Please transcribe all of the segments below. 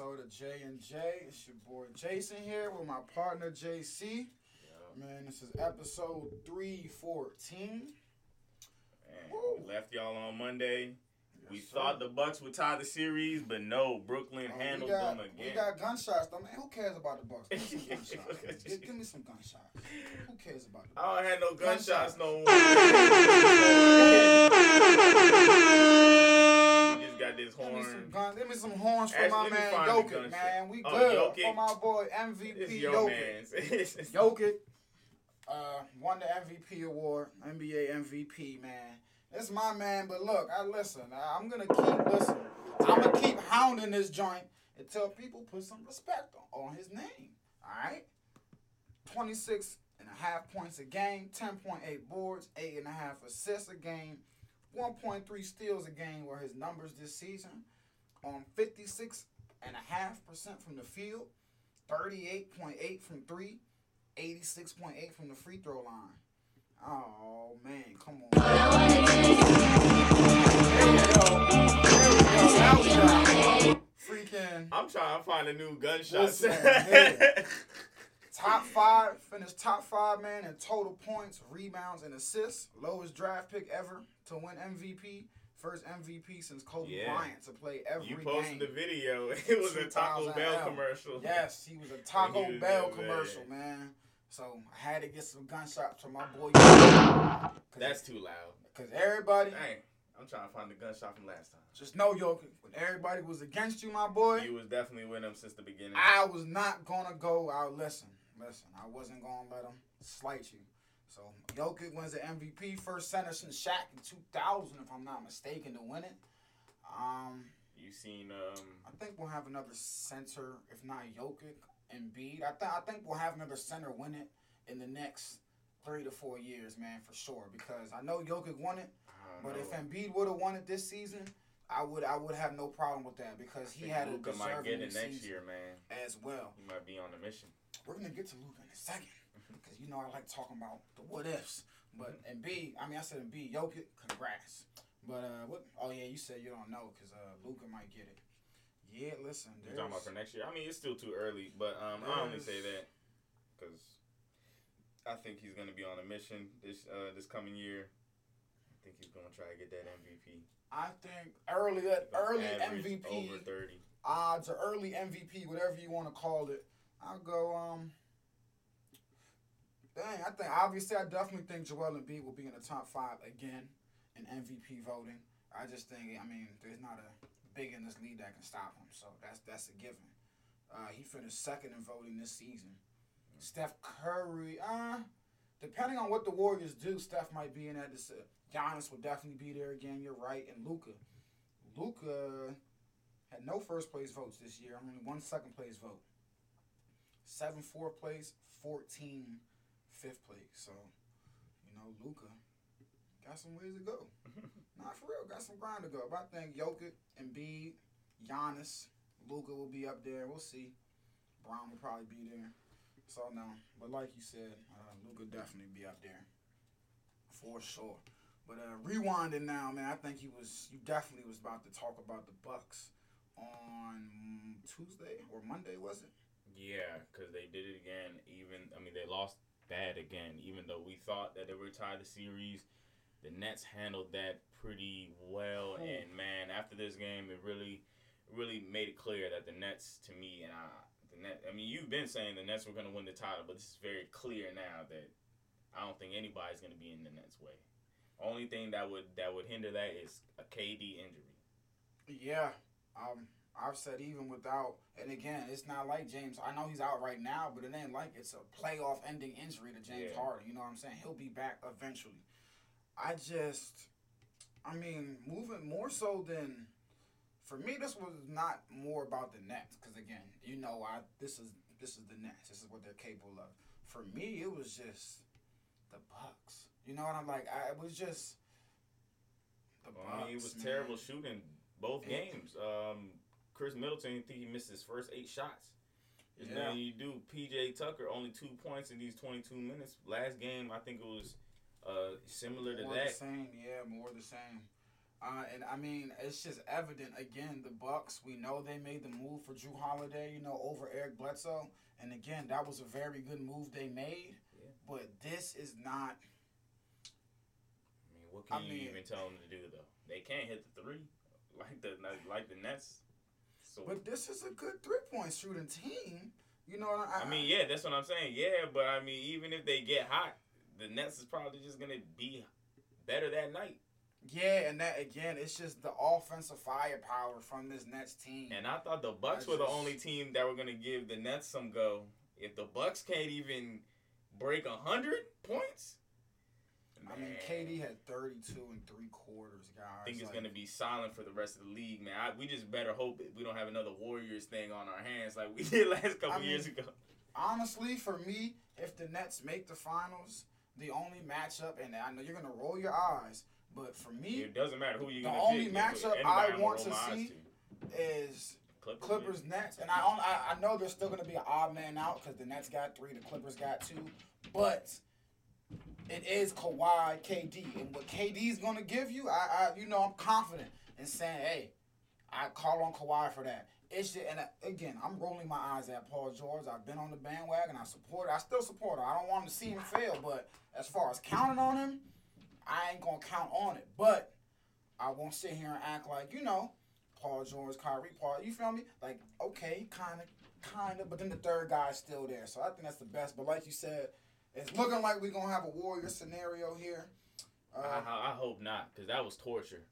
Episode of J and J. It's your boy Jason here with my partner JC. Man, this is episode three fourteen. We left y'all on Monday. We Yes, sir. thought the Bucks would tie the series, but no, Brooklyn Oh, handled got, them again. We got gunshots though, man. Who cares about the Bucks? Give me some gunshots. Give, give me some gunshots. Who cares about the Bucks? I don't have no gunshots Gunshots. no more. got this Give me some horn. guns. Give me some horns for my man Jokic, man. We Oh, good Jokic. for my boy MVP your Jokic. Jokic uh, won the MVP award, NBA MVP, man. It's my man, but look, I listen. I'm gonna keep listening. I'm gonna keep hounding this joint until people put some respect on, on his name. All right. 26 and a half points a game, 10.8 boards, eight and a half assists a game, 1.3 steals a game were his numbers this season. On 56 and a half percent from the field, 38.8 from three, 86.8 from the free throw line. Oh man, come on. There we go. There we go. Now we got freaking I'm trying to find a new gunshot. Listen, yeah. top five, finished top five man in total points, rebounds, and assists. Lowest draft pick ever to win MVP. First MVP since Kobe Yeah. Bryant to play every game. you posted game. the video. It was a Taco Bell commercial. Yes, he was a Taco Bell commercial, man. man. So I had to get some gunshots from my boy. That's too loud. because everybody Dang, I'm trying to find the gunshot from last time. just know, Jokic, when everybody was against you, my boy, You was definitely with him since the beginning. I was not gonna go out. Listen, listen, I wasn't gonna let him slight you. So Jokic wins the MVP, first center since Shaq in 2000, if I'm not mistaken, to win it. Um, You seen um I think we'll have another center, if not Jokic, Embiid. I think I think we'll have another center win it in the next three to four years, man, for sure. Because I know Jokic won it, but know. if Embiid would have won it this season, I would I would have no problem with that because he had a Luka might deserving get it next season year, man. as well. He might be on a mission. We're gonna get to Luka in a second because you know I like talking about the what ifs. But and B, I mean I said Embiid, Jokic, congrats. But uh, what? Oh yeah, you said you don't know because uh, Luka might get it. Yeah, listen. You talking about for next year? I mean, it's still too early, but um, I only say that because I think he's gonna be on a mission this uh this coming year. I think he's gonna try to get that MVP. I think early early MVP over thirty. odds or early MVP, whatever you want to call it. I'll go. Um, dang, I think obviously I definitely think Joel Embiid will be in the top five again in MVP voting. I just think I mean there's not a big in this league that can stop him, so that's that's a given. Uh, he finished second in voting this season. Steph Curry, uh, depending on what the Warriors do, Steph might be in that. This, uh, Giannis will definitely be there again. You're right, and Luka. Luka had no first place votes this year. Only one second place vote. Seven fourth place, 14 fifth place. So, you know, Luka got some ways to go. Not for real, got some grind to go. But I think Jokic, Embiid, Giannis, Luka will be up there. We'll see. Brown will probably be there. So no, but like you said, uh, Luka definitely be up there for sure. But uh, rewinding now, man, I think he was. You definitely was about to talk about the Bucks on Tuesday or Monday, was it? Yeah, because they did it again. Even I mean, they lost bad again. Even though we thought that they were tied the series, the Nets handled that pretty well. Hmm. And man, after this game, it really, really made it clear that the Nets, to me, and I, the Net. I mean, you've been saying the Nets were going to win the title, but this is very clear now that I don't think anybody's going to be in the Nets' way. Only thing that would that would hinder that is a KD injury. Yeah. Um, I've said even without, and again, it's not like James. I know he's out right now, but it ain't like it's a playoff-ending injury to James Yeah. Harden. You know what I'm saying? He'll be back eventually. I just, I mean, moving more so than for me. This was not more about the Nets because again, you know, I this is this is the Nets. This is what they're capable of. For me, it was just the Bucks. You know what I'm like? I it was just the Well, Bucks. I mean, he was man. terrible shooting both Yeah. games. Um, Khris Middleton, I think he missed his first eight shots. And Yeah. then you do PJ Tucker only two points in these 22 minutes. Last game, I think it was uh, similar to more that. the same, yeah, more the same. Uh, and I mean, it's just evident again. The Bucks, we know they made the move for Jrue Holiday, you know, over Eric Bledsoe, and again, that was a very good move they made. Yeah. But this is not. I mean, what can I you mean- even tell them to do though? They can't hit the three like the like the Nets. So But this is a good three point shooting team. You know, I, I mean, yeah, that's what I'm saying. Yeah, but I mean, even if they get hot, the Nets is probably just gonna be better that night. yeah, and that again, it's just the offensive firepower from this Nets team. And I thought the Bucks were the just- only team that were gonna give the Nets some go. If the Bucks can't even break hundred points, I mean, man, KD had 32 and three quarters, guys. I think it's Like, gonna be silent for the rest of the league, man. I, we just better hope we don't have another Warriors thing on our hands like we did last couple I mean, years ago. honestly, for me, if the Nets make the finals, the only matchup, and I know you're gonna roll your eyes, but for me, It doesn't matter who you. The only pick. matchup I want to see is Clippers, Clippers Nets, and I I, I know there's still gonna be an odd man out because the Nets got three, the Clippers got two, but it is Kawhi, KD, and what KD's gonna give you, I, I you know I'm confident in saying, hey, I call on Kawhi for that. It's just, and uh, again, I'm rolling my eyes at Paul George. I've been on the bandwagon. I support. I still support him. I don't want him to see him fail, but as far as counting on him, I ain't gonna count on it. But I won't sit here and act like you know Paul George, Kyrie, Paul. You feel me? Like okay, kind of, kind of. But then the third guy's still there, so I think that's the best. But like you said, it's looking like we're gonna have a Warrior scenario here. I, Uh, I, I hope not, because that was torture.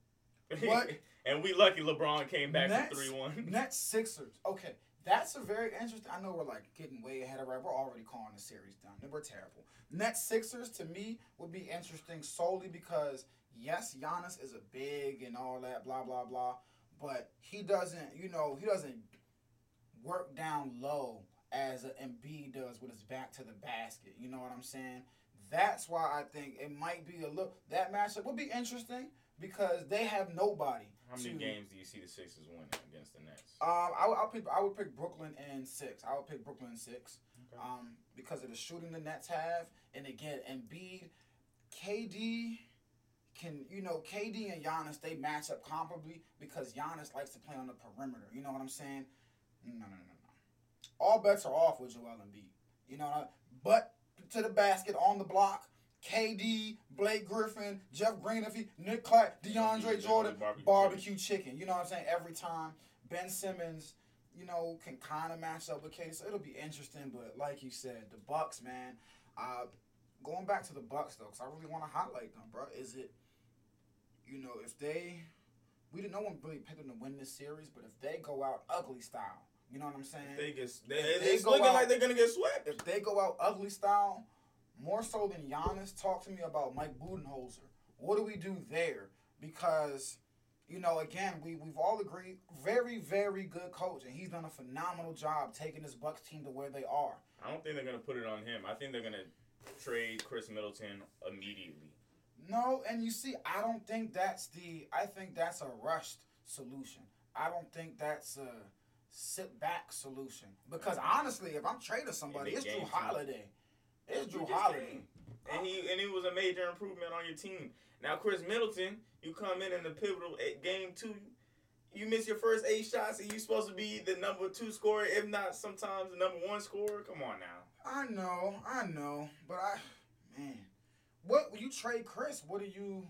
What? and we lucky LeBron came back Nets- from three one. Nets Sixers. Okay, that's a very interesting. I know we're like getting way ahead of right. We're already calling the series done. We're terrible. Nets Sixers to me would be interesting solely because yes, Giannis is a big and all that blah blah blah, but he doesn't. You know, he doesn't work down low as an Embiid does with his back to the basket. You know what I'm saying? That's why I think it might be a look. That matchup would be interesting because they have nobody. How many to- games do you see the Sixers winning against the Nets? um, I, would- I'll pick. I would pick Brooklyn in six. I would pick Brooklyn in six. Okay. Um, because of the shooting the Nets have, and again, Embiid, KD can you know KD and Giannis they match up comparably because Giannis likes to play on the perimeter. You know what I'm saying? No, no, no, no. All bets are off with Joel Embiid. You know, but to the basket on the block. KD, Blake Griffin, Jeff Green, if he, Nic Claxton, DeAndre Jordan, Barbecue barbecue chicken. You know what I'm saying? Every time Ben Simmons, you know, can kind of match up with K. So it'll be interesting. But like you said, the Bucks, man. Uh, going back to the Bucks though, because I really want to highlight them, bro. Is it, you know, if they, we didn't. No one really picked them to win this series, but if they go out ugly style, you know what I'm saying? They get, they, it's looking out- like they're gonna get swept. if they go out ugly style, more so than Giannis, talk to me about Mike Budenholzer. What do we do there? Because, you know, again, we, we've all agreed, very, very good coach, and he's done a phenomenal job taking this Bucks team to where they are. I don't think they're gonna put it on him. I think they're gonna trade Khris Middleton immediately. No, and you see, I don't think that's the. I think that's a rushed solution. I don't think that's a sit back solution. Because honestly, if I'm trading somebody, it's Jrue. Holiday. It's Jrue Holiday. And he and it was a major improvement on your team. Now Khris Middleton, you come in in the pivotal eight- game two, you miss your first eight shots, and you're supposed to be the number two scorer, if not sometimes the number one scorer. Come on now. I know, I know, but I, man, what you trade Khris? What are you?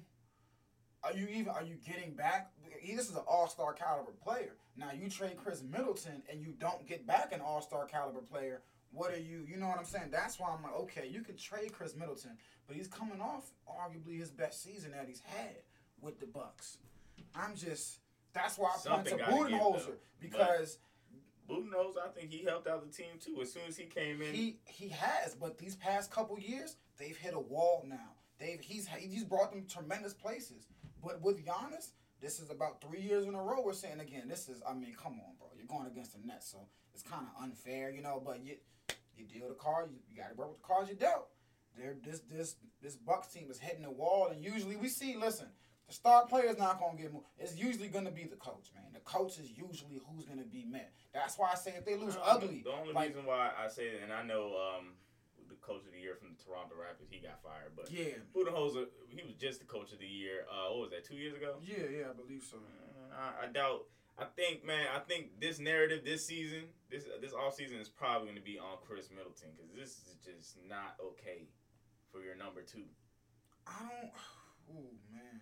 Are you even? Are you getting back? He, this is an All Star caliber player. Now you trade Khris Middleton and you don't get back an All Star caliber player. What are you? You know what I'm saying? That's why I'm like, okay, you can trade Khris Middleton, but he's coming off arguably his best season that he's had with the Bucks. I'm just. That's why I point to Something gotta give, Budenholzer because Budenholzer, I think he helped out the team too. As soon as he came in, He he has, but these past couple years, they've hit a wall now. They've he's he's brought them tremendous places. But with Giannis, this is about three years in a row. We're saying again, this is I mean, come on, bro, you're going against the Nets, so it's kind of unfair, you know. But you you deal the cards, you, you got to work with the cards you dealt. There, this this this Bucks team is hitting the wall, and usually we see. Listen, the star player is not gonna get moved. It's usually gonna be the coach, man. The coach is usually who's gonna be met. That's why I say if they lose ugly, The only like- reason why I say that, and I know um, coach of the year from the Toronto Raptors, he got fired, but yeah, Budenholzer, he was just the coach of the year. Uh, what was that? Two years ago. yeah, yeah, I believe so. Uh, I, I doubt. I think, man. I think this narrative this season, this this off season is probably going to be on Khris Middleton because this is just not okay for your number two. I don't. Oh man.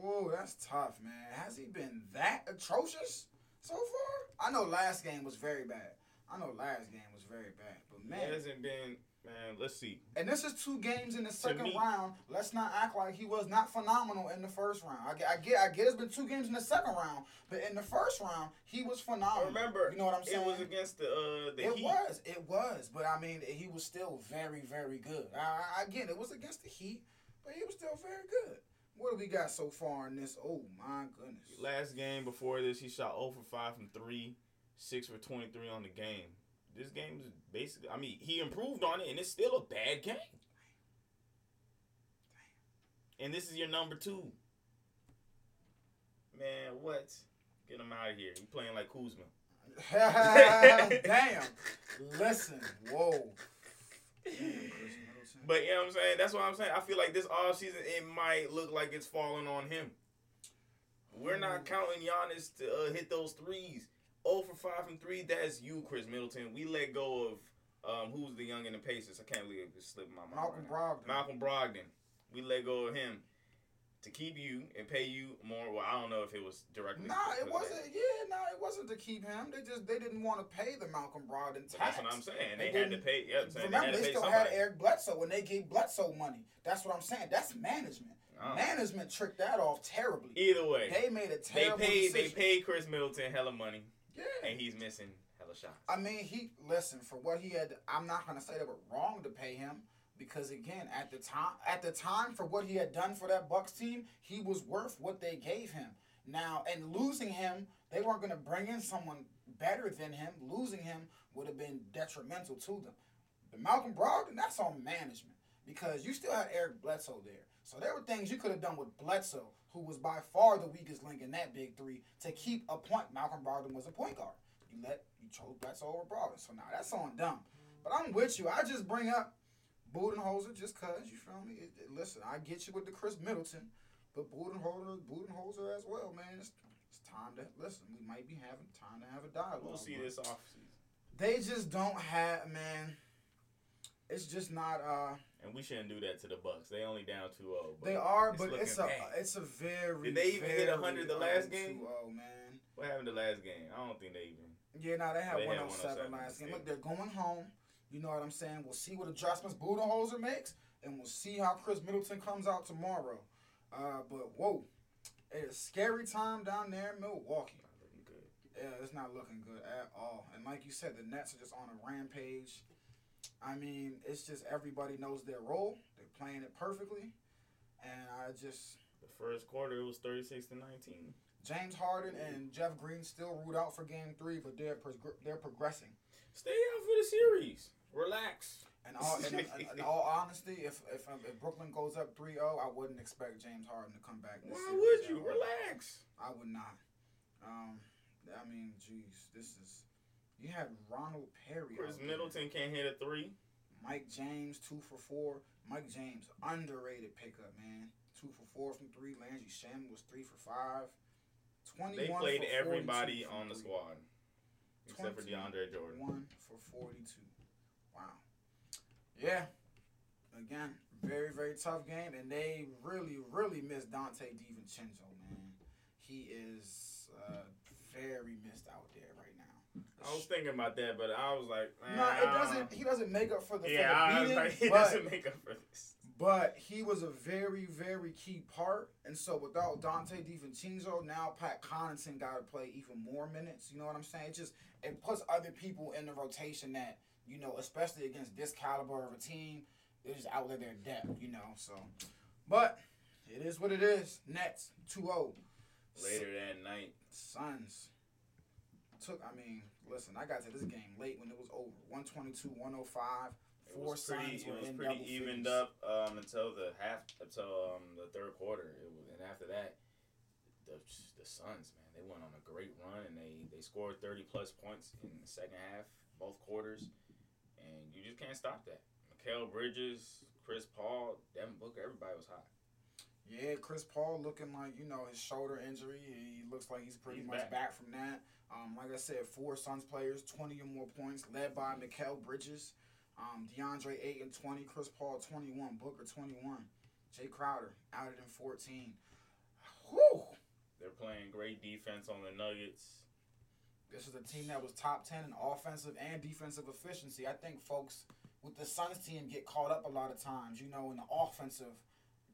Oh, that's tough, man. Has he been that atrocious so far? I know last game was very bad. I know last game was very bad, but man. It hasn't been, man. Let's see. And this is two games in the second me- round. Let's not act like he was not phenomenal in the first round. I get, I get, I get. It's been two games in the second round, but in the first round, he was phenomenal. Remember, you know what I'm saying? It was against the uh, the it Heat. was, it was, but I mean, he was still very, very good. I, I again, it was against the Heat, but he was still very good. What do we got so far in this? Oh my goodness! Last game before this, he shot 0 for 5 from 3, 6 for 23 on the game. This game is basically, I mean, he improved on it, and it's still a bad game. And this is your number two. Man, what? Get him out of here. He playing like Kuzma. Damn! Listen, whoa. Damn, But you know what I'm saying? That's what I'm saying. I feel like this off season it might look like it's falling on him. We're not counting Giannis to uh, hit those threes. 0 for 5 from 3, that's you, Khris Middleton. We let go of um, who's the young in the Pacers. I can't believe it's slipping my mind. Malcolm right Brogdon. Malcolm Brogdon. We let go of him to keep you and pay you more. Well, I don't know if it was directly. Nah, it wasn't. that. Yeah, nah, it wasn't to keep him. They just they didn't want to pay the Malcolm Brogdon tax. That's what I'm saying. They They had to pay. Yeah, I'm saying Remember, they they had to pay still somebody. had Eric Bledsoe and they gave Bledsoe money. That's what I'm saying. That's management. Oh. Management tricked that off terribly. Either way, They made a they terrible paid. They paid Khris Middleton hella money, Yeah. and he's missing hella shots. I mean, he listen for what he had. I'm not gonna say they were wrong to pay him because again, at the time, at the time for what he had done for that Bucks team, he was worth what they gave him. Now, and losing him, they weren't gonna bring in someone better than him. Losing him would have been detrimental to them. But Malcolm Brogdon, that's on management because you still had Eric Bledsoe there. So there were things you could have done with Bledsoe, who was by far the weakest link in that big three, to keep a point. Malcolm Brogdon was a point guard. You let you chose Bledsoe over Brogdon. So now that's on them. But I'm with you. I just bring up Budenholzer just cause you feel me. It, it- listen, I get you with the Khris Middleton, but Budenholzer, Budenholzer as well, man. It's, it's time to listen. We might be having time to have a dialogue. We'll see this off season. They just don't have man. It's just not. uh And we shouldn't do that to the Bucks. They only down 2-0. They are, it's but it's a bad. it's a very. Did they even hit 100 the last game? 2-0, man. What happened the last game? I don't think they even. Yeah, now they had They had 107 107 last game. still. Look, they're going home. You know what I'm saying? We'll see what adjustments Budenholzer makes, and we'll see how Khris Middleton comes out tomorrow. Uh, but whoa, it's a scary time down there in Milwaukee. Not looking good. Yeah, it's not looking good at all. And like you said, the Nets are just on a rampage. I mean, it's just everybody knows their role. They're playing it perfectly, and I just The first quarter it was 36 to 19. James Harden and Jeff Green still ruled out for Game Three, but they're they're progressing. Stay out for the series. Relax. And all, in, in, in all honesty, if if, um, if Brooklyn goes up 3-0, I wouldn't expect James Harden to come back. This Why would you? Relax. I would not. Um, I mean, jeez, this is. You had Ronald Perry. Khris. Middleton can't hit a three. Mike James two for four. Mike James underrated pickup, man. Two for four from three. Landry Shamet was three for five. Twenty They played for everybody 42 from on the squad except for DeAndre Jordan. One for forty-two. Wow. Yeah. Again, very very tough game, and they really really missed Donte DiVincenzo, man. He is uh, very missed out there. I was thinking about that, but I was like, No, it doesn't. He doesn't make up for the, Yeah, for the beating, like, he but, doesn't make up for this. but he was a very, very key part. And so without Donte DiVincenzo, now Pat Connaughton got to play even more minutes. You know what I'm saying? It just it puts other people in the rotation that you know, especially against this caliber of a team, they just outlet their depth. You know, so. But it is what it is. Nets 2-0. Later that night, Suns. took. I mean, listen, I got to this game late when it was over. 122, 105. It Four was pretty. It was pretty evened figures. up um, until the half, until um, the third quarter. It was, and after that, the the Suns, man, they went on a great run and they they scored thirty plus points in the second half, both quarters, and you just can't stop that. Mikal Bridges, Chris Paul, Devin Booker, everybody was hot. Yeah, Chris Paul looking like you know his shoulder injury. He looks like he's pretty He's much back. back. from that. Um, like I said, four Suns players, twenty or more points, led by Mikal Bridges, um, DeAndre and twenty, Chris Paul twenty one, Booker twenty one, Jae Crowder added in fourteen. Whew! They're playing great defense on the Nuggets. This is a team that was top ten in offensive and defensive efficiency. I think folks with the Suns team get caught up a lot of times, you know, in the offensive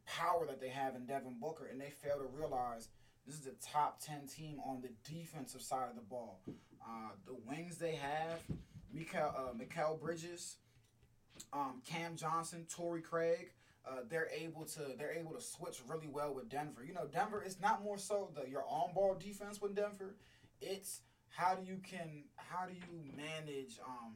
power that they have in Devin Booker, and they fail to realize this is the top ten team on the defensive side of the ball. Uh, the wings they have, Mikal, uh, Mikal Bridges, um, Cam Johnson, Torrey Craig. Uh, they're able to they're able to switch really well with Denver. You know, Denver it's not more so the your on ball defense with Denver. It's how do you can how do you manage um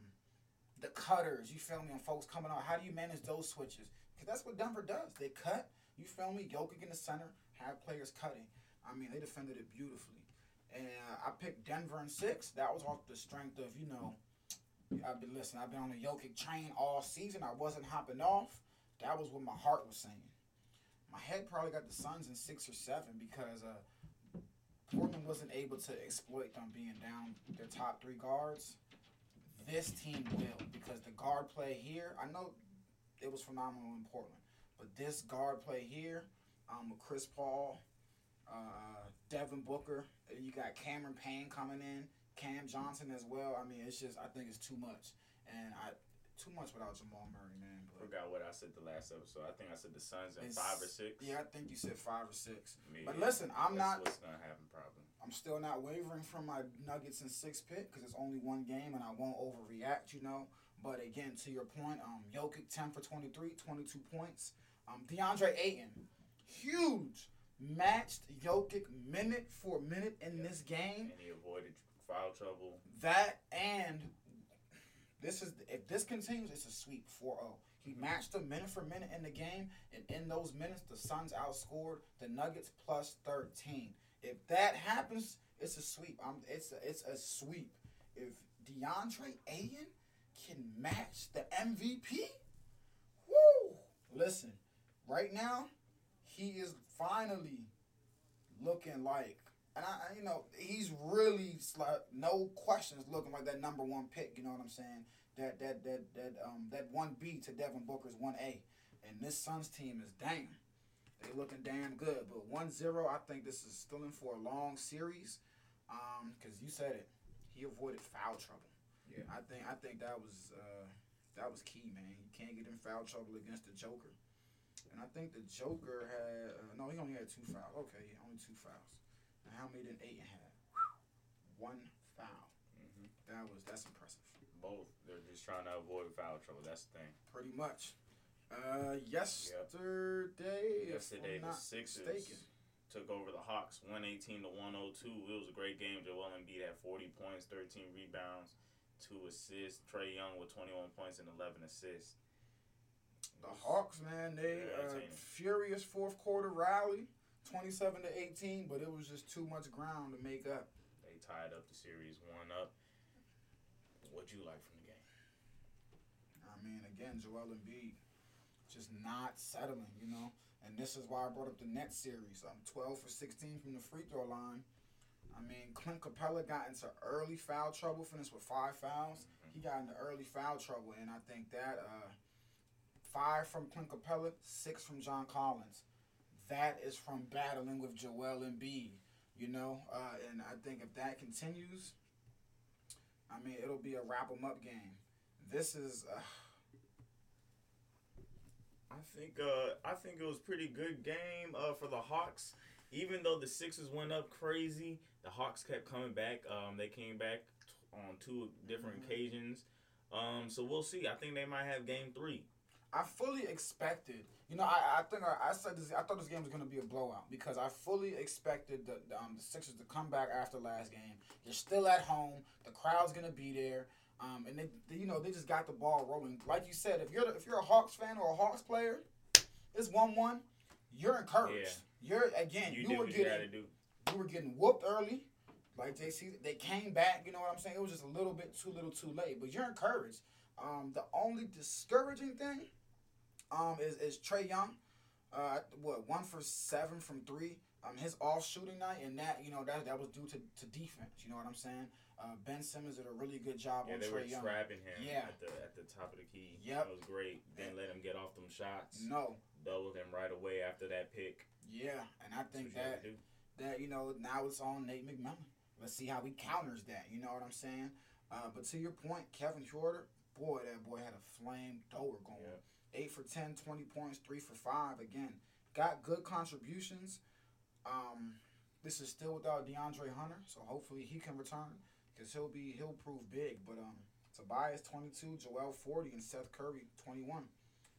the cutters? You feel me? And folks coming out, how do you manage those switches? Because that's what Denver does. They cut. You feel me? Jokic in the center, have players cutting. I mean, they defended it beautifully. And I picked Denver in six. That was off the strength of you know. I've been listening. I've been on the Jokic train all season. I wasn't hopping off. That was what my heart was saying. My head probably got the Suns in six or seven because uh, Portland wasn't able to exploit them being down their top three guards. This team will because the guard play here. I know it was phenomenal in Portland, but this guard play here, um, with Chris Paul, uh, Devin Booker, you got Cameron Payne coming in, Cam Johnson as well. I mean, it's just I think it's too much, and I too much without Jamal Murray, man. But Forgot what I said the last episode. I think I said the Suns in five or six. yeah, I think you said five or six. Me, But listen, I'm that's not. What's gonna happen? Probably. I'm still not wavering from my Nuggets and six pick because it's only one game and I won't overreact, you know. But again, to your point, um, Jokic 10 for 23, 22 points. Um, DeAndre Ayton, huge, matched Jokic minute for minute in Yeah. this game. And he avoided foul trouble. That and this is if this continues, it's a sweep 4-0. He matched them minute for minute in the game, and in those minutes, the Suns outscored the Nuggets plus 13. If that happens, it's a sweep. Um, it's a, it's a sweep. If DeAndre Ayton can match the MVP, woo! Listen, right now, he is finally looking like, and I, you know, he's really like no questions looking like that number one pick. You know what I'm saying? That that that that um that one B to Devin Booker's one A, and this Suns team is damn. They looking damn good, but 1-0, I think this is still in for a long series. Um, cause you said it, he avoided foul trouble. Yeah. I think I think that was uh that was key, man. You can't get in foul trouble against the Joker. And I think the Joker had uh, no, he only had two fouls. Okay, yeah, only two fouls. And how many did Ayton have? One foul. hmm That was that's impressive. Both. They're just trying to avoid foul trouble. That's the thing. Pretty much. Uh, yesterday. Yesterday, the Sixers mistaken. took over the Hawks, one eighteen to one hundred two. It was a great game. Joel Embiid had forty points, thirteen rebounds, two assists. Trae Young with twenty one points and eleven assists. The Hawks, man, they Yeah, uh, furious fourth quarter rally, twenty seven to eighteen, but it was just too much ground to make up. They tied up the series one up. What'd you like from the game? I mean, again, Joel Embiid just not settling, you know. And this is why I brought up the net series. I'm 12 for 16 from the free throw line. I mean, Clint Capela got into early foul trouble, finished with five fouls. He got into early foul trouble, and I think that uh, five from Clint Capela, six from John Collins. That is from battling with Joel Embiid, you know. Uh, and I think if that continues, I mean, it'll be a wrap wrap 'em up game. This is. Uh, I think uh I think it was pretty good game uh for the Hawks. Even though the Sixers went up crazy, the Hawks kept coming back. Um, they came back t- on two different Mhm. occasions. Um, so we'll see. I think they might have game three. I fully expected. You know, I, I think I, I said this. I thought this game was gonna be a blowout because I fully expected the, the um the Sixers to come back after last game. They're still at home. The crowd's gonna be there. Um, and they, they, you know, they just got the ball rolling. Like you said, if you're the, if you're a Hawks fan or a Hawks player, it's one one. You're encouraged. You're again. You, You, were you getting do. you were getting whooped early. Like they see, they came back. You know what I'm saying? It was just a little bit too little, too late. But you're encouraged. Um, the only discouraging thing, um, is is Trae Young. Uh, what one for seven from three. Um, his off shooting night, and that you know that that was due to, to defense. You know what I'm saying? Uh, Ben Simmons did a really good job Yeah, on they were Trae Young. trapping him Yeah. at the at the top of the key. Yep. It was great. Didn't let him get off them shots. No, Doubled him right away after that pick. yeah, and I think what you that that you know now it's on Nate McMillan. Let's see how he counters that. You know what I'm saying? Uh, but to your point, Kevin Huerter, boy, that boy had a flame thrower going. Yeah. Eight for 10, 20 points, three for five. Again, got good contributions. Um, this is still without DeAndre Hunter, so hopefully he can return because he'll be he'll prove big. But um, Tobias 22, Joel 40, and Seth Curry 21.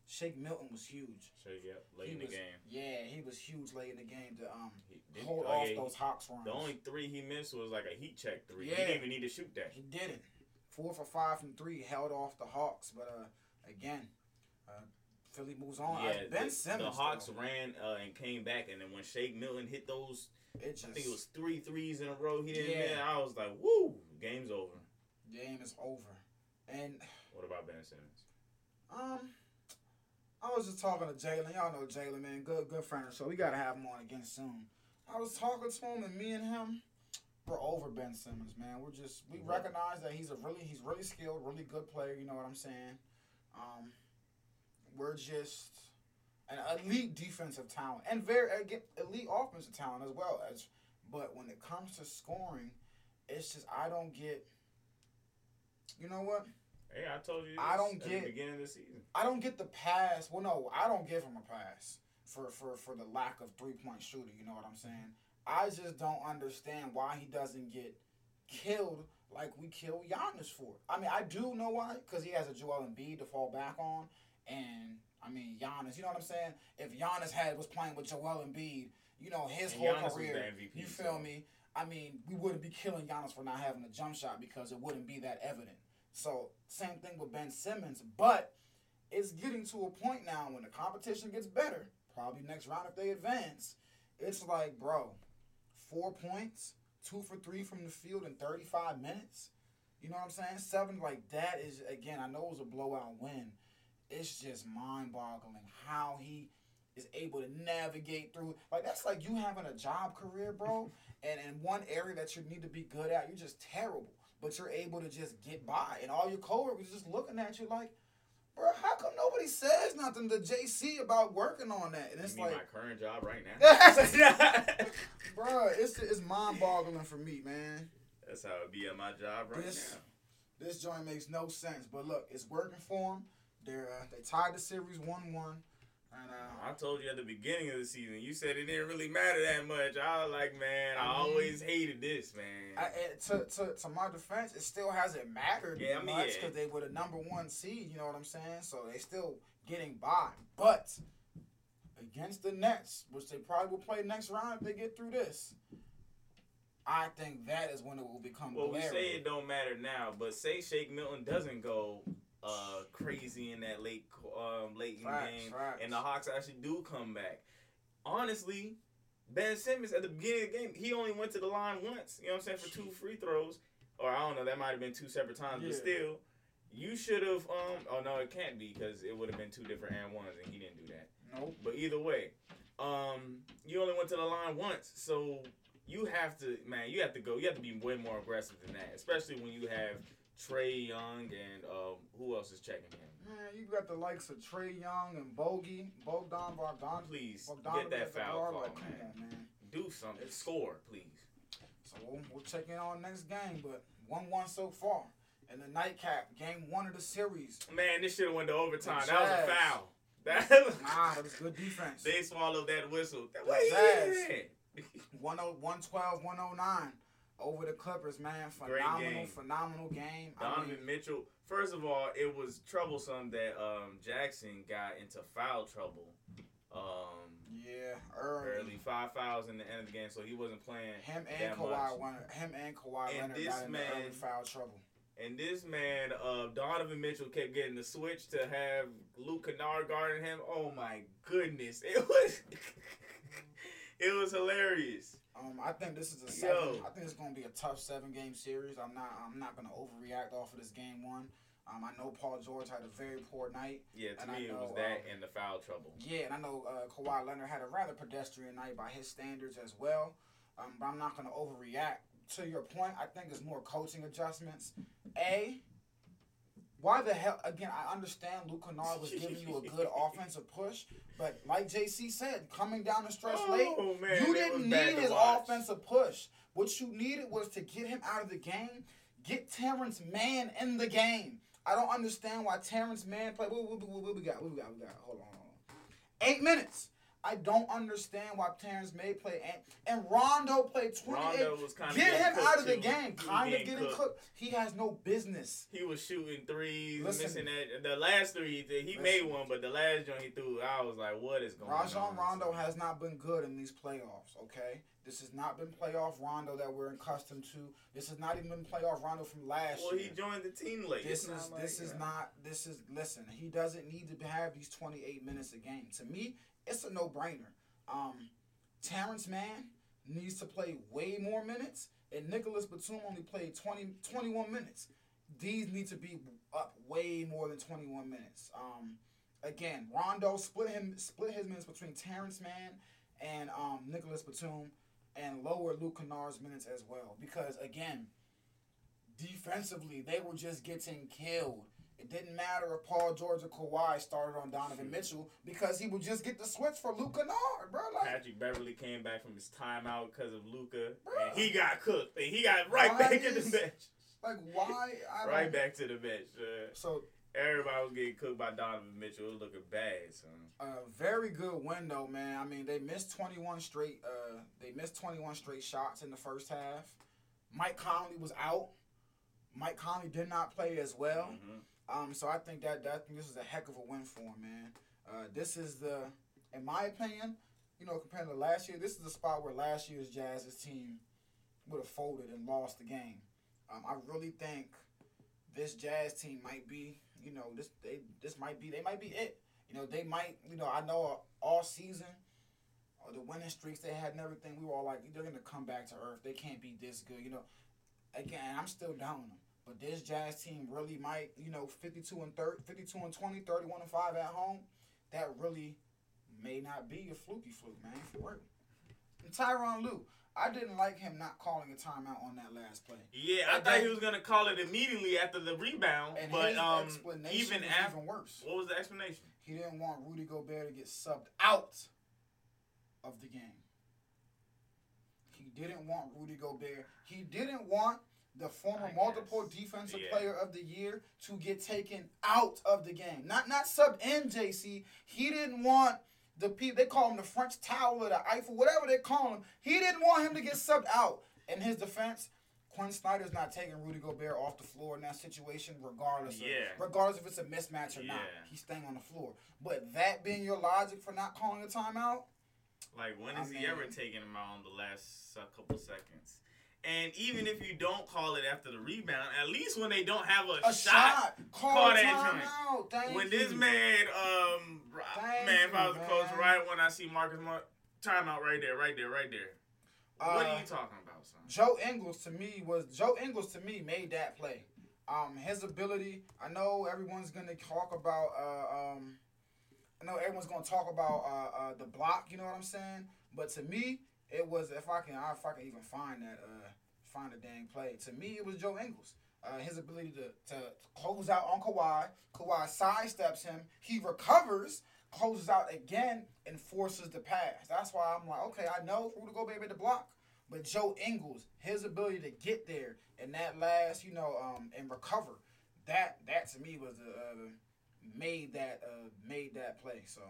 Shake Milton was huge. So yep, late He in the was- game. Yeah, he was huge late in the game to um He, hold oh, off yeah, those Hawks runs. The only three he missed was like a heat check three. Yeah. He didn't even need to shoot that. He didn't. Four for five from three, held off the Hawks. But uh, again, Philly moves on. Yeah, Ben the, Simmons. the Hawks though, ran uh, and came back, and then when Shake Milton hit those, just I think it was three threes in a row. He didn't. Yeah. I was like, "Woo, game's over." game is over. And What about Ben Simmons? um, I was just talking to Jalen. Y'all know Jalen, man, good good friend. So we gotta have him on again soon. I was talking to him, and me and him, we're over Ben Simmons, man. We're just we recognize that he's a really he's really skilled, really good player. You know what I'm saying? Um, we're just an elite defensive talent and very elite offensive talent as well as. But when it comes to scoring, it's just I don't get. You know what? Hey, I told you. This I don't get- the beginning of the season. I don't get the pass. Well, no, I don't give him a pass for for for the lack of three point shooting. You know what I'm saying? I just don't understand why he doesn't get killed like we kill Giannis for. I mean, I do know why, because he has a Joel Embiid to fall back on, and I mean Giannis. You know what I'm saying? If Giannis had was playing with Joel Embiid, you know his And whole Giannis career. MVP, you feel so- me? I mean, we wouldn't be killing Giannis for not having a jump shot because it wouldn't be that evident. So same thing with Ben Simmons, but it's getting to a point now when the competition gets better. Probably next round if they advance. It's like, bro, four points, two for three from the field in 35 minutes. You know what I'm saying? Seven like that is again. I know it was a blowout win. It's just mind-boggling how he is able to navigate through. Like that's like you having a job career, bro, and in one area that you need to be good at, you're just terrible. But you're able to just get by, and all your coworkers just looking at you like, bro, how come nobody says nothing to JC about working on that? And it's like, my current job right now? bro, it's it's mind-boggling for me, man. That's how it be at my job right This- now. This joint makes no sense, but look, it's working for them. They're uh, they tied the series one-one, and uh, I told you at the beginning of the season, you said it didn't really matter that much. I was like, man, I I mean- always hated this, man. I, to, to to my defense, it still hasn't mattered Yeah, I mean, much yeah. because they were the number one seed. You know what I'm saying? So they still getting by, but against the Nets, which they probably will play next round if they get through this. I think that is when it will become well, we say it don't matter now, but say Shake Milton doesn't go uh, crazy in that late um, late in Facts, game, facts. and the Hawks actually do come back. Honestly, Ben Simmons at the beginning of the game, he only went to the line once. You know what I'm saying for two free throws, or I don't know, that might have been two separate times, Yeah. but still, you should have. Um, oh no, it can't be because it would have been two different and ones, and he didn't do that. Nope. But either way, um, you only went to the line once, so you have to, man, you have to go. You have to be way more aggressive than that, especially when you have Trae Young and um, who else is checking him? Man, you got the likes of Trae Young and Bogey, Bogdan Bogdan. Please Bogdanovic get that foul call, like, man. man. Do something. Score, please. So we'll, we'll check in on next game, but one one so far. And the nightcap, game one of the series. Man, this should have went to overtime. That was a foul. That was, Nah, that was good defense. they swallowed that whistle. The What he Jazz. did? 10 112, 109. Over the Clippers, man. Great Phenomenal, game. phenomenal game. I Donovan mean, Mitchell. First of all, it was troublesome that um, Jackson got into foul trouble. Um, yeah, early. early five fouls in the end of the game, so he wasn't playing. Him and Kawhi. Leonard, him and Kawhi And Leonard this got man- early foul trouble. And this man, uh, Donovan Mitchell, kept getting the switch to have Luke Kennard guarding him. Oh my goodness, it was, it was hilarious. Um, I think this is a seven. Yo. I think it's gonna be a tough seven game series. I'm not. I'm not gonna overreact off of this game one. Um, I know Paul George had a very poor night. Yeah, to me it was that um, and the foul trouble. Yeah, and I know uh, Kawhi Leonard had a rather pedestrian night by his standards as well. Um, but I'm not gonna overreact. To your point, I think it's more coaching adjustments. A. Why the hell? Again, I understand Luke Kennard was giving you a good offensive push, but like JC said, coming down the stretch oh, late, Oh man, you didn't need his watch. offensive push. What you needed was to get him out of the game, get Terance Mann in the game. I don't understand why Terance Mann played. What, what, what, what we got? What we got? We got. Hold on, hold on. Eight minutes. I don't understand why Terance Mann played and, and Rondo played 28. Rondo was kind of Get him out of the game. Kind of getting getting cooked. cooked. He has no business. He was shooting threes, Listen. missing that. The last three, he, did- he Listen. made one, but the last joint he threw, I was like, "What is going on?" Rajon Rondo has not been good in these playoffs, okay? This has not been playoff Rondo that we're accustomed to. This has not even been playoff Rondo from last Well, year. Well, he joined the team late. this It's not is like, this is uh, not this is listen, he doesn't need to have these 28 minutes a game. To me, it's a no-brainer. Um Terance Mann needs to play way more minutes and Nicolas Batum only played 20 21 minutes. These need to be up way more than 21 minutes. Um again, Rondo split him split his minutes between Terance Mann and um, Nicolas Batum and lower Luke Kennard's minutes as well. Because again, defensively they were just getting killed. It didn't matter if Paul George or Kawhi started on Donovan Mitchell because he would just get the switch for Luke Kennard, bro. Like, Patrick Beverley came back from his timeout because of Luca, and he got cooked. And he got right back in the is- bench. like why? Right back to the bench. Uh, So everybody was getting cooked by Donovan Mitchell. It was looking bad, son. a very good win though, man. I mean, they missed 21 straight. Uh, they missed 21 straight shots in the first half. Mike Conley was out. Mike Conley did not play as well. Mhm. Um, so I think that that this is a heck of a win for him, man. Uh, this is the, in my opinion, you know, compared to last year, this is the spot where last year's Jazz's team would have folded and lost the game. Um, I really think this Jazz team might be, you know, this they this might be they might be it. You know, they might, you know, I know all season, or the winning streaks they had and everything, we were all like, they're gonna come back to earth. They can't be this good, you know. Again, I'm still down on them. But this Jazz team really might, you know, 52 and 30, 52 and 20, 31 and 5 at home. That really may not be a fluky fluke, man, for real. And Tyronn Lue, I didn't like him not calling a timeout on that last play. Yeah, I And thought he was gonna call it immediately after the rebound, And but his um, explanation even was after, even worse. what was the explanation? He didn't want Rudy Gobert to get subbed out of the game. He didn't want Rudy Gobert. He didn't want the former I multiple guess. defensive Yeah. player of the year to get taken out of the game. Not not subbed in, JC. He didn't want the people they call him the French towel or the Eiffel, whatever they call him. He didn't want him to get subbed out. In his defense, Quin Snyder's not taking Rudy Gobert off the floor in that situation, regardless of Yeah. regardless if it's a mismatch or not. He's staying on the floor. But that being your logic for not calling a timeout, Like, when I has he ever taking him out on the last uh, couple seconds? And even if you don't call it after the rebound, at least when they don't have a, a shot, call, Call a that joint. timeout. When you. this man, um, Thank man, if I was a coach, right when I see Marcus, Mar- timeout right there, right there, right there. what Uh, are you talking about, son? Joe Ingles to me was Joe Ingles to me made that play. Um, his ability. I know everyone's gonna talk about. Uh, um, I know everyone's gonna talk about uh, uh, the block. You know what I'm saying? But to me, it was if I can if I can even find that uh, find a dang play. To me, it was Joe Ingles. Uh, his ability to, to close out on Kawhi. Kawhi sidesteps him. He recovers, closes out again, and forces the pass. That's why I'm like, okay, I know Rudy Gobert made the block. But Joe Ingles, his ability to get there and that last, you know, um, and recover, that that to me was the uh, made that uh, made that play. So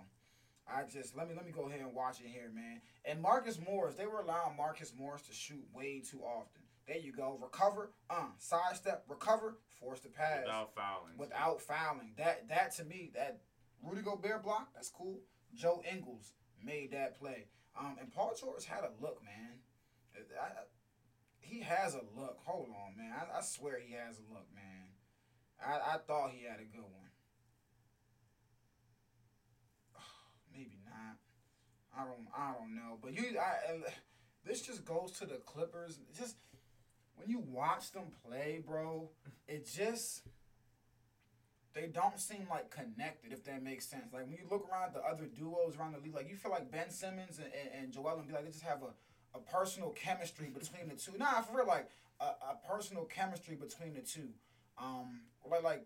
I just let me let me go ahead and watch it here, man. And Marcus Morris, they were allowing Marcus Morris to shoot way too often. There you go. Recover. Uh, sidestep. Recover. Force the pass without fouling. without fouling. That that to me, that Rudy Gobert block, that's cool. Joe Ingles made that play. Um, and Paul George had a look, man. I, I- he has a look. Hold on, man. I, I swear he has a look, man. I, I thought he had a good one. Maybe not. I don't. I don't know. But you, I. and This just goes to the Clippers. It's Just when you watch them play, bro, it just they don't seem like connected, if that makes sense. Like when you look around the other duos around the league, like you feel like Ben Simmons and, and, and Joel Embiid, like they just have a, a personal chemistry between the two. Nah, for real, like a, a personal chemistry between the two. Um, like like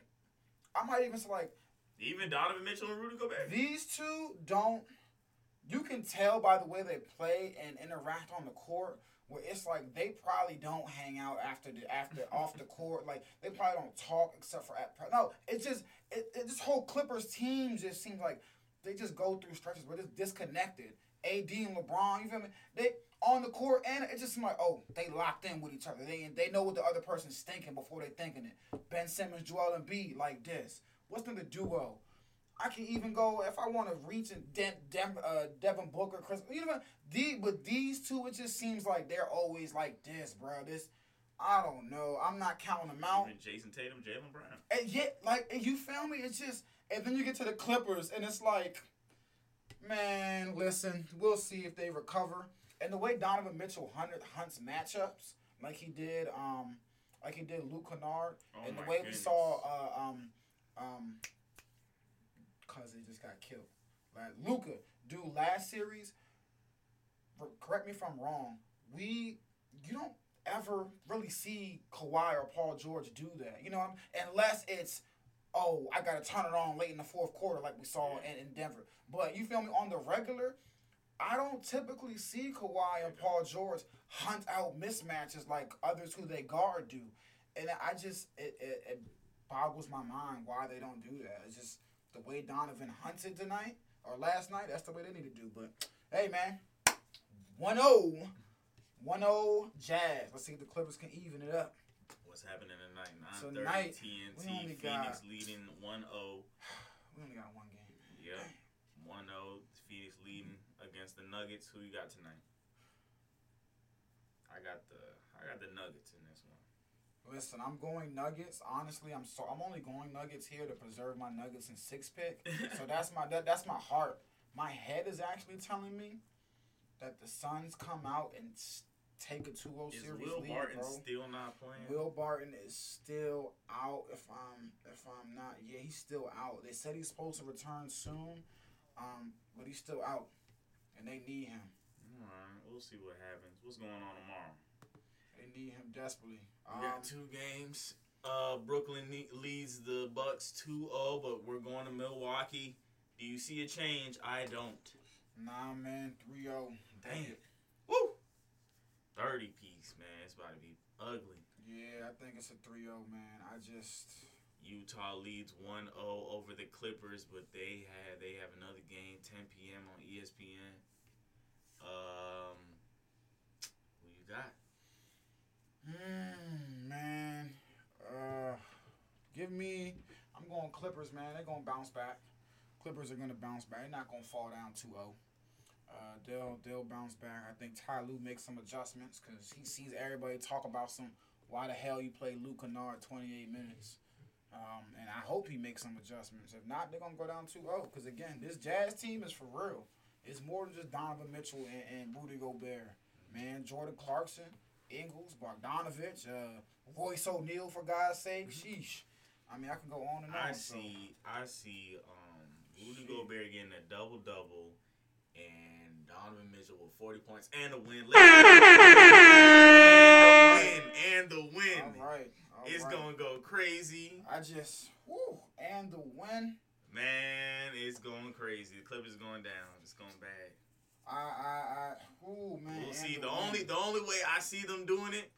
I might even say like Even Donovan Mitchell and Rudy Gobert. these two don't. You can tell by the way they play and interact on the court, where it's like they probably don't hang out after the after off the court. Like they probably don't talk except for at. pra- No, it's just it, it, this whole Clippers team just seems like they just go through stretches where they're disconnected. AD and LeBron, you feel me? They on the court and it just seems like oh they locked in with each other. They they know what the other person's thinking before they're thinking it. Ben Simmons, Joel Embiid like this. What's in the duo? I can even go if I want to reach and De- Dem- uh, Devin Booker, Chris. You know, the but these two, it just seems like they're always like this, bro. This, I don't know. I'm not counting them out. Even Jayson Tatum, Jaylen Brown. And yet, like, and you feel me? It's just, and then you get to the Clippers, and it's like, man, listen, we'll see if they recover. And the way Donovan Mitchell hunted, hunts matchups, like he did, um, like he did Luke Kennard, Oh and the way we saw, uh, um, um, he just got killed. Like Luka, do last series. Correct me if I'm wrong. We, you don't ever really see Kawhi or Paul George do that. You know, I'm- unless it's, oh, I gotta turn it on late in the fourth quarter, like we saw in, in Denver. But you feel me? On the regular, I don't typically see Kawhi and Paul George hunt out mismatches like others who they guard do, and I just it, it, it boggles my mind why they don't do that. It's just the way Donovan hunted tonight or last night. That's the way they need to do. But hey, man, 1-0. 1-0 Jazz. Let's see if the Clippers can even it up. What's happening tonight? So 9:30 tonight, TNT. we only Phoenix got- leading 1-0. We only got one game. Yep. 1-0. Phoenix leading against the Nuggets. Who you got tonight? I got the I got the Nuggets in one. Listen, I'm going Nuggets. Honestly, I'm so I'm only going Nuggets here to preserve my Nuggets in six pick. So that's my that, that's my heart. My head is actually telling me that the Suns come out and take a 2-0 Is series Will lead, Barton bro. still not playing? Will Barton is still out. If I'm if I'm not, yeah, he's still out. They said he's supposed to return soon, um, but he's still out, and they need him. All right, we'll see what happens. What's going on tomorrow? Need him desperately. We Um, got two games. Uh, Brooklyn ne- leads the Bucks 2-0, but we're going to Milwaukee. Do you see a change? I don't. nah, man, 3-0. Damn. Woo! 30 piece, man. It's about to be ugly. Yeah, I think it's a 3-0, man. I just Utah leads 1-0 over the Clippers, but they have they have another game 10 p.m. on ESPN. Um, who you got? Hmm, man. Uh, give me. I'm going Clippers, man. They're gonna bounce back. Clippers are gonna bounce back. They're not gonna fall down 2-0. Uh, they'll they'll bounce back. I think Ty Lue makes some adjustments because he sees everybody talk about some. Why the hell you play Luke Kennard 28 minutes? Um, and I hope he makes some adjustments. If not, they're gonna go down 2-0. Because again, this Jazz team is for real. It's more than just Donovan Mitchell and, and Rudy Gobert. Man, Jordan Clarkson, Ingles, Bogdanovich, uh, Royce O'Neal, for God's sake. Sheesh. I mean, I can go on and on. I so- see. I see. Um, Rudy Shit. Gobert getting a double double, and Donovan Mitchell with forty points and a win. and the win. And the win. All right. all It's right. gonna go crazy, I just, woo, and the win. man. It's going crazy. The Clippers going down. It's going bad. I, I, I, ooh, man. We'll see. the only the only way I see them doing it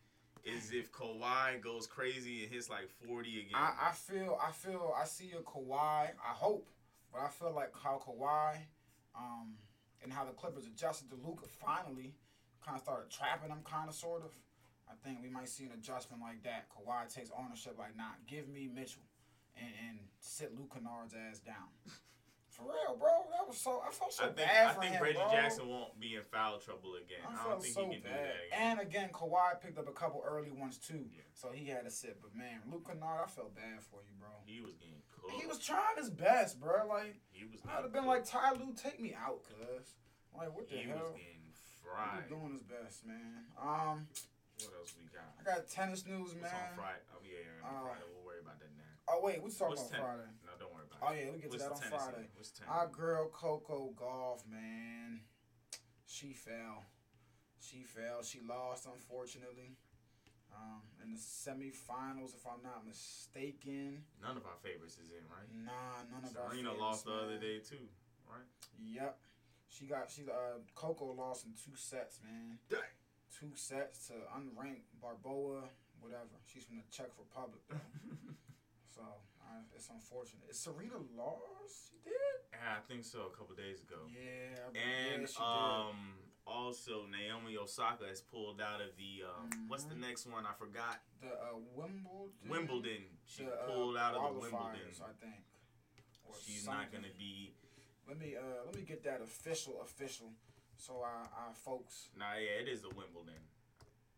is if Kawhi goes crazy and hits like forty again. I, I feel, I feel, I see a Kawhi. I hope, but I feel like how Kawhi, um, and how the Clippers adjusted to Luka finally, kind of started trapping him, kind of, sort of. I think we might see an adjustment like that. Kawhi takes ownership, like, nah, give me Mitchell, and and sit Luke Kennard's ass down. For real, bro. That was so. I felt so I think bad I think him, Reggie bro. Jackson won't be in foul trouble again. I I, don't think so he can do that again. And again, Kawhi picked up a couple early ones too, Yeah. so he had to sit. But man, Luke Kennard, I felt bad for you, bro. he was getting cooked. He was trying his best, bro. Like He was. I'd have been like, cooked. Ty Lue, take me out, cuz. Like what the he hell? was getting He was doing his best, man. Um, What else we got? I got tennis news, man. on Friday? Oh yeah, on Uh, Friday. We'll worry about that now. Oh wait, we talking What's about ten- Friday. Oh yeah, we get to that on Tennessee? Friday. Our girl Coco Gauff, man. She fell. She fell. She lost, unfortunately. Um, in the semifinals, if I'm not mistaken. None of our favorites is in, right? Nah, none of our Serena lost the other day too, right? Yep. She got she uh Coco lost in two sets, man. Dang. Two sets to unranked Barbora, whatever. She's from the Czech Republic, though. it's unfortunate. Is Serena lost? She did. Yeah, I think so. A couple days ago. Yeah. And yeah, she did. um, also Naomi Osaka has pulled out of the um, what's the Mhm. next one? I forgot. the uh, Wimbledon. Wimbledon. She the, uh, pulled out of the Wimbledon. I think. Or She's not gonna be. Let me uh let me get that official official, so our our folks. Nah, yeah, it is the Wimbledon.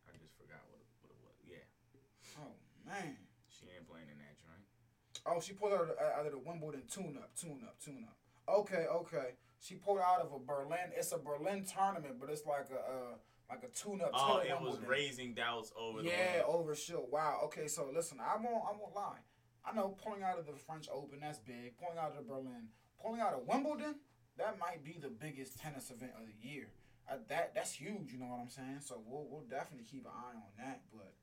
I just forgot what it, what it was. Yeah, Oh man. she ain't playing in that joint. Oh, she pulled out of, out of the Wimbledon tune up, tune up, tune up. Okay, okay. She pulled out of a Berlin. It's a Berlin tournament, but it's like a uh, like a tune up. Oh, it was raising doubts over Yeah, over Shield. Wow. Okay, so listen, I won't I won't lie. I know pulling out of the French Open, that's big. Pulling out of the Berlin, pulling out of Wimbledon, that might be the biggest tennis event of the year. Uh, that that's huge. You know what I'm saying? So we'll we'll definitely keep an eye on that. But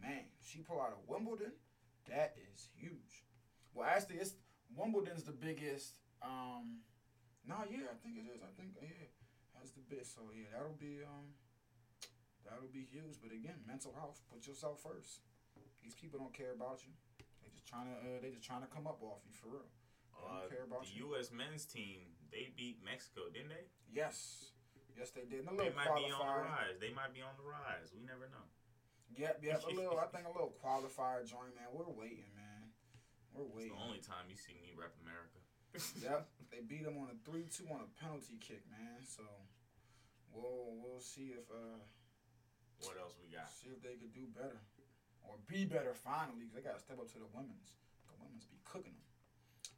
man, she pulled out of Wimbledon. That is huge. Well, actually, it's Wimbledon's the biggest. Um, no, yeah, I think it is. I think yeah, that's the big. So yeah, that'll be um, that'll be huge. But again, mental health. Put yourself first. These people don't care about you. They just trying to uh, they just trying to come up off you for real. They Uh, don't care about the you. U.S. men's team they beat Mexico, didn't they? Yes, yes they did. And a They little might be on the rise. They might be on the rise. We never know. Yep, yep. A little. I think a little qualifier joint, man. We're waiting, man. We're It's waiting. the only time you see me rep America. Yep, they beat them on a three-two on a penalty kick, man. So we'll we'll see if uh What else we got? see if they could do better or be better finally. 'cause they gotta step up to the women's. The women's be cooking them.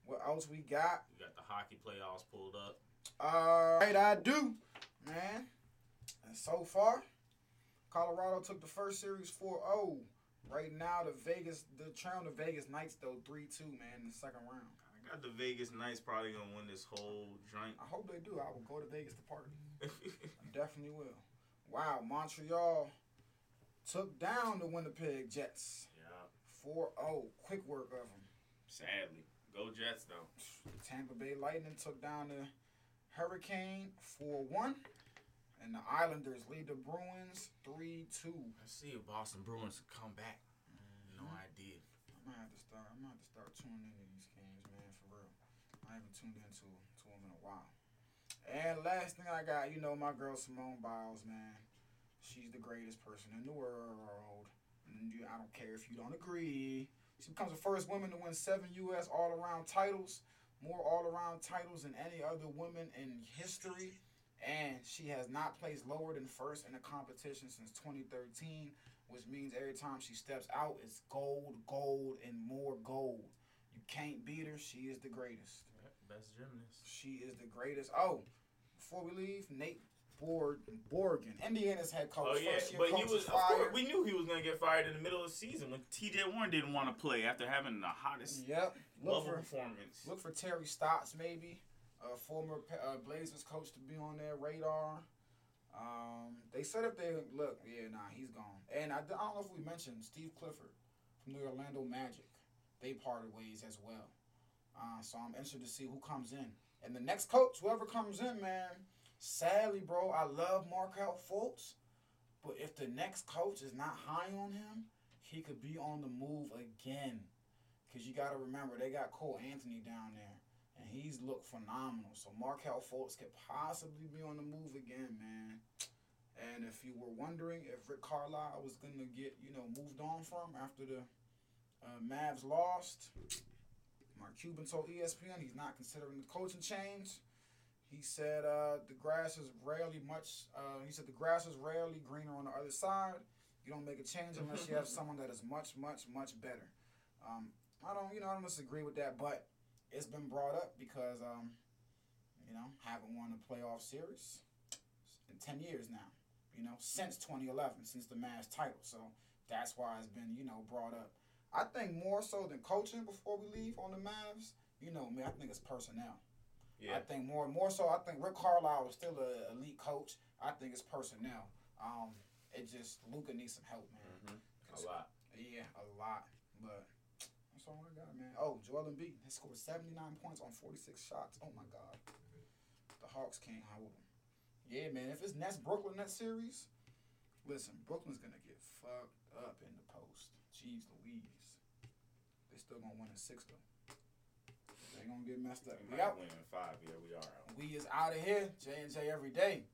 What else we got? We got the hockey playoffs pulled up. All right, I do, man. And so far, Colorado took the first series 4-0. Right now, the Vegas, the trail the Vegas Knights though 3-2, man, in the second round. I got the Vegas Knights probably gonna win this whole joint. I hope they do. I will go to Vegas to party. I definitely will. Wow, Montreal took down the Winnipeg Jets yeah, 4-0. Quick work of them. sadly, go Jets though. Tampa Bay Lightning took down the Hurricane 4-1. And the Islanders lead the Bruins 3-2. Let's see if Boston Bruins can come back. No hmm? idea. I might have to start. I might have to start tuning into these games, man, for real. I haven't tuned into to them in a while. And last thing I got, you know, my girl Simone Biles, man. She's the greatest person in the world. And you, I don't care if you don't agree. She becomes the first woman to win seven U.S. all-around titles, more all-around titles than any other woman in history. And she has not placed lower than first in a competition since 2013 which means every time she steps out, it's gold, gold, and more gold. You can't beat her. She is the greatest. Best gymnast. She is the greatest. Oh, before we leave, Nate Borg, Borgen, Indiana's head coach. Oh yeah, First year but coach he was. course, we knew he was gonna get fired in the middle of the season when T.J. Warren didn't want to play after having the hottest Yep. Look level for performance. look for Terry Stotts, maybe a former uh, Blazers coach, to be on their radar. Um, they said if they look, yeah, nah, he's gone. And I, I don't know if we mentioned Steve Clifford from the Orlando Magic. They parted ways as well. Uh, so I'm interested to see who comes in. And the next coach, whoever comes in, man. Sadly, bro, I love Markelle Fultz, but if the next coach is not high on him, he could be on the move again. Cause you gotta remember they got Cole Anthony down there, he's looked phenomenal. So Markelle Fultz could possibly be on the move again, man. And if you were wondering if Rick Carlisle was going to get, you know, moved on from after the uh, Mavs lost, Mark Cuban told ESPN he's not considering the coaching change. He said uh, the grass is rarely much. Uh, he said the grass is rarely greener on the other side. You don't make a change unless you have someone that is much, much, much better. Um, I don't, you know, I don't disagree with that, but it's been brought up because, um, you know, haven't won a playoff series in ten years now. You know, since 2011, since the Mavs title. So that's why it's been, you know, brought up. I think more so than coaching before we leave on the Mavs. You know me, I think it's personnel. Yeah. I think more more so. I think Rick Carlisle is still an elite coach. I think it's personnel. Um, it just Luka needs some help, man. hmm A lot. Yeah, a lot. But that's all I got, man. Oh, Joel Embiid, he scored 79 points on 46 shots. Oh my God. The Hawks can't hold him. Yeah, man. If it's Nets Brooklyn that series, listen, Brooklyn's gonna get fucked up in the post. Jeez Louise. They still gonna win in six though. They gonna get messed up. We We out. win in five. Yeah, we are out. We is out of here. J and J every day.